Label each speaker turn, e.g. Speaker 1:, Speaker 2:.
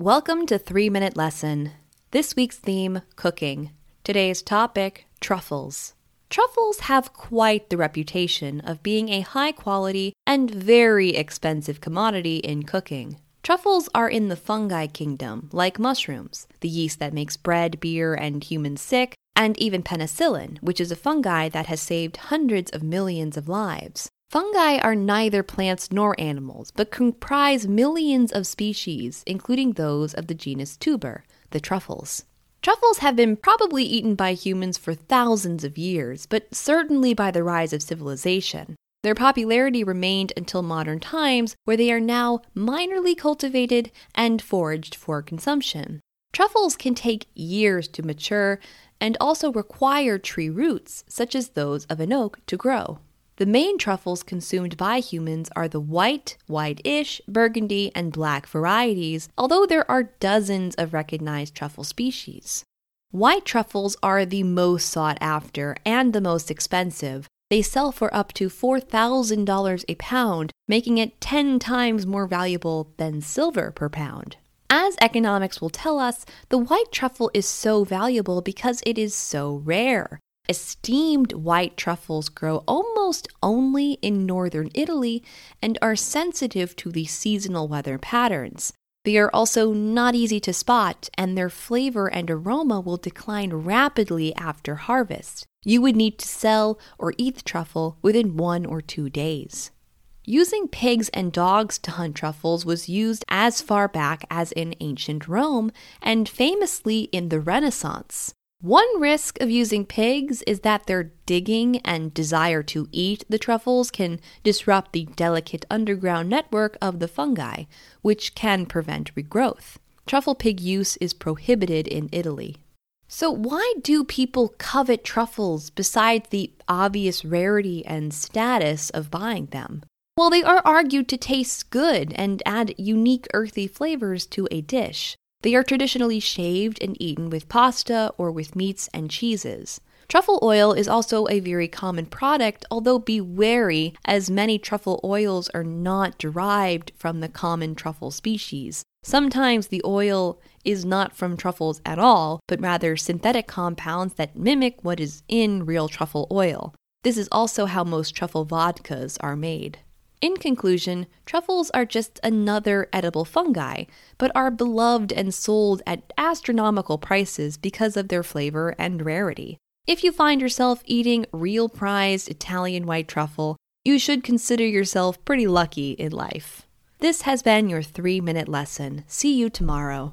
Speaker 1: Welcome to 3 Minute Lesson. This week's theme cooking. Today's topic truffles. Truffles have quite the reputation of being a high quality and very expensive commodity in cooking. Truffles are in the fungi kingdom, like mushrooms, the yeast that makes bread, beer, and humans sick, and even penicillin, which is a fungi that has saved hundreds of millions of lives. Fungi are neither plants nor animals, but comprise millions of species, including those of the genus tuber, the truffles. Truffles have been probably eaten by humans for thousands of years, but certainly by the rise of civilization. Their popularity remained until modern times, where they are now minorly cultivated and foraged for consumption. Truffles can take years to mature and also require tree roots, such as those of an oak, to grow. The main truffles consumed by humans are the white, whitish, burgundy, and black varieties, although there are dozens of recognized truffle species. White truffles are the most sought after and the most expensive. They sell for up to $4,000 a pound, making it 10 times more valuable than silver per pound. As economics will tell us, the white truffle is so valuable because it is so rare. Esteemed white truffles grow almost only in northern Italy and are sensitive to the seasonal weather patterns. They are also not easy to spot, and their flavor and aroma will decline rapidly after harvest. You would need to sell or eat the truffle within one or two days. Using pigs and dogs to hunt truffles was used as far back as in ancient Rome and famously in the Renaissance. One risk of using pigs is that their digging and desire to eat the truffles can disrupt the delicate underground network of the fungi, which can prevent regrowth. Truffle pig use is prohibited in Italy. So, why do people covet truffles besides the obvious rarity and status of buying them? Well, they are argued to taste good and add unique earthy flavors to a dish. They are traditionally shaved and eaten with pasta or with meats and cheeses. Truffle oil is also a very common product, although be wary, as many truffle oils are not derived from the common truffle species. Sometimes the oil is not from truffles at all, but rather synthetic compounds that mimic what is in real truffle oil. This is also how most truffle vodkas are made. In conclusion, truffles are just another edible fungi, but are beloved and sold at astronomical prices because of their flavor and rarity. If you find yourself eating real prized Italian white truffle, you should consider yourself pretty lucky in life. This has been your three minute lesson. See you tomorrow.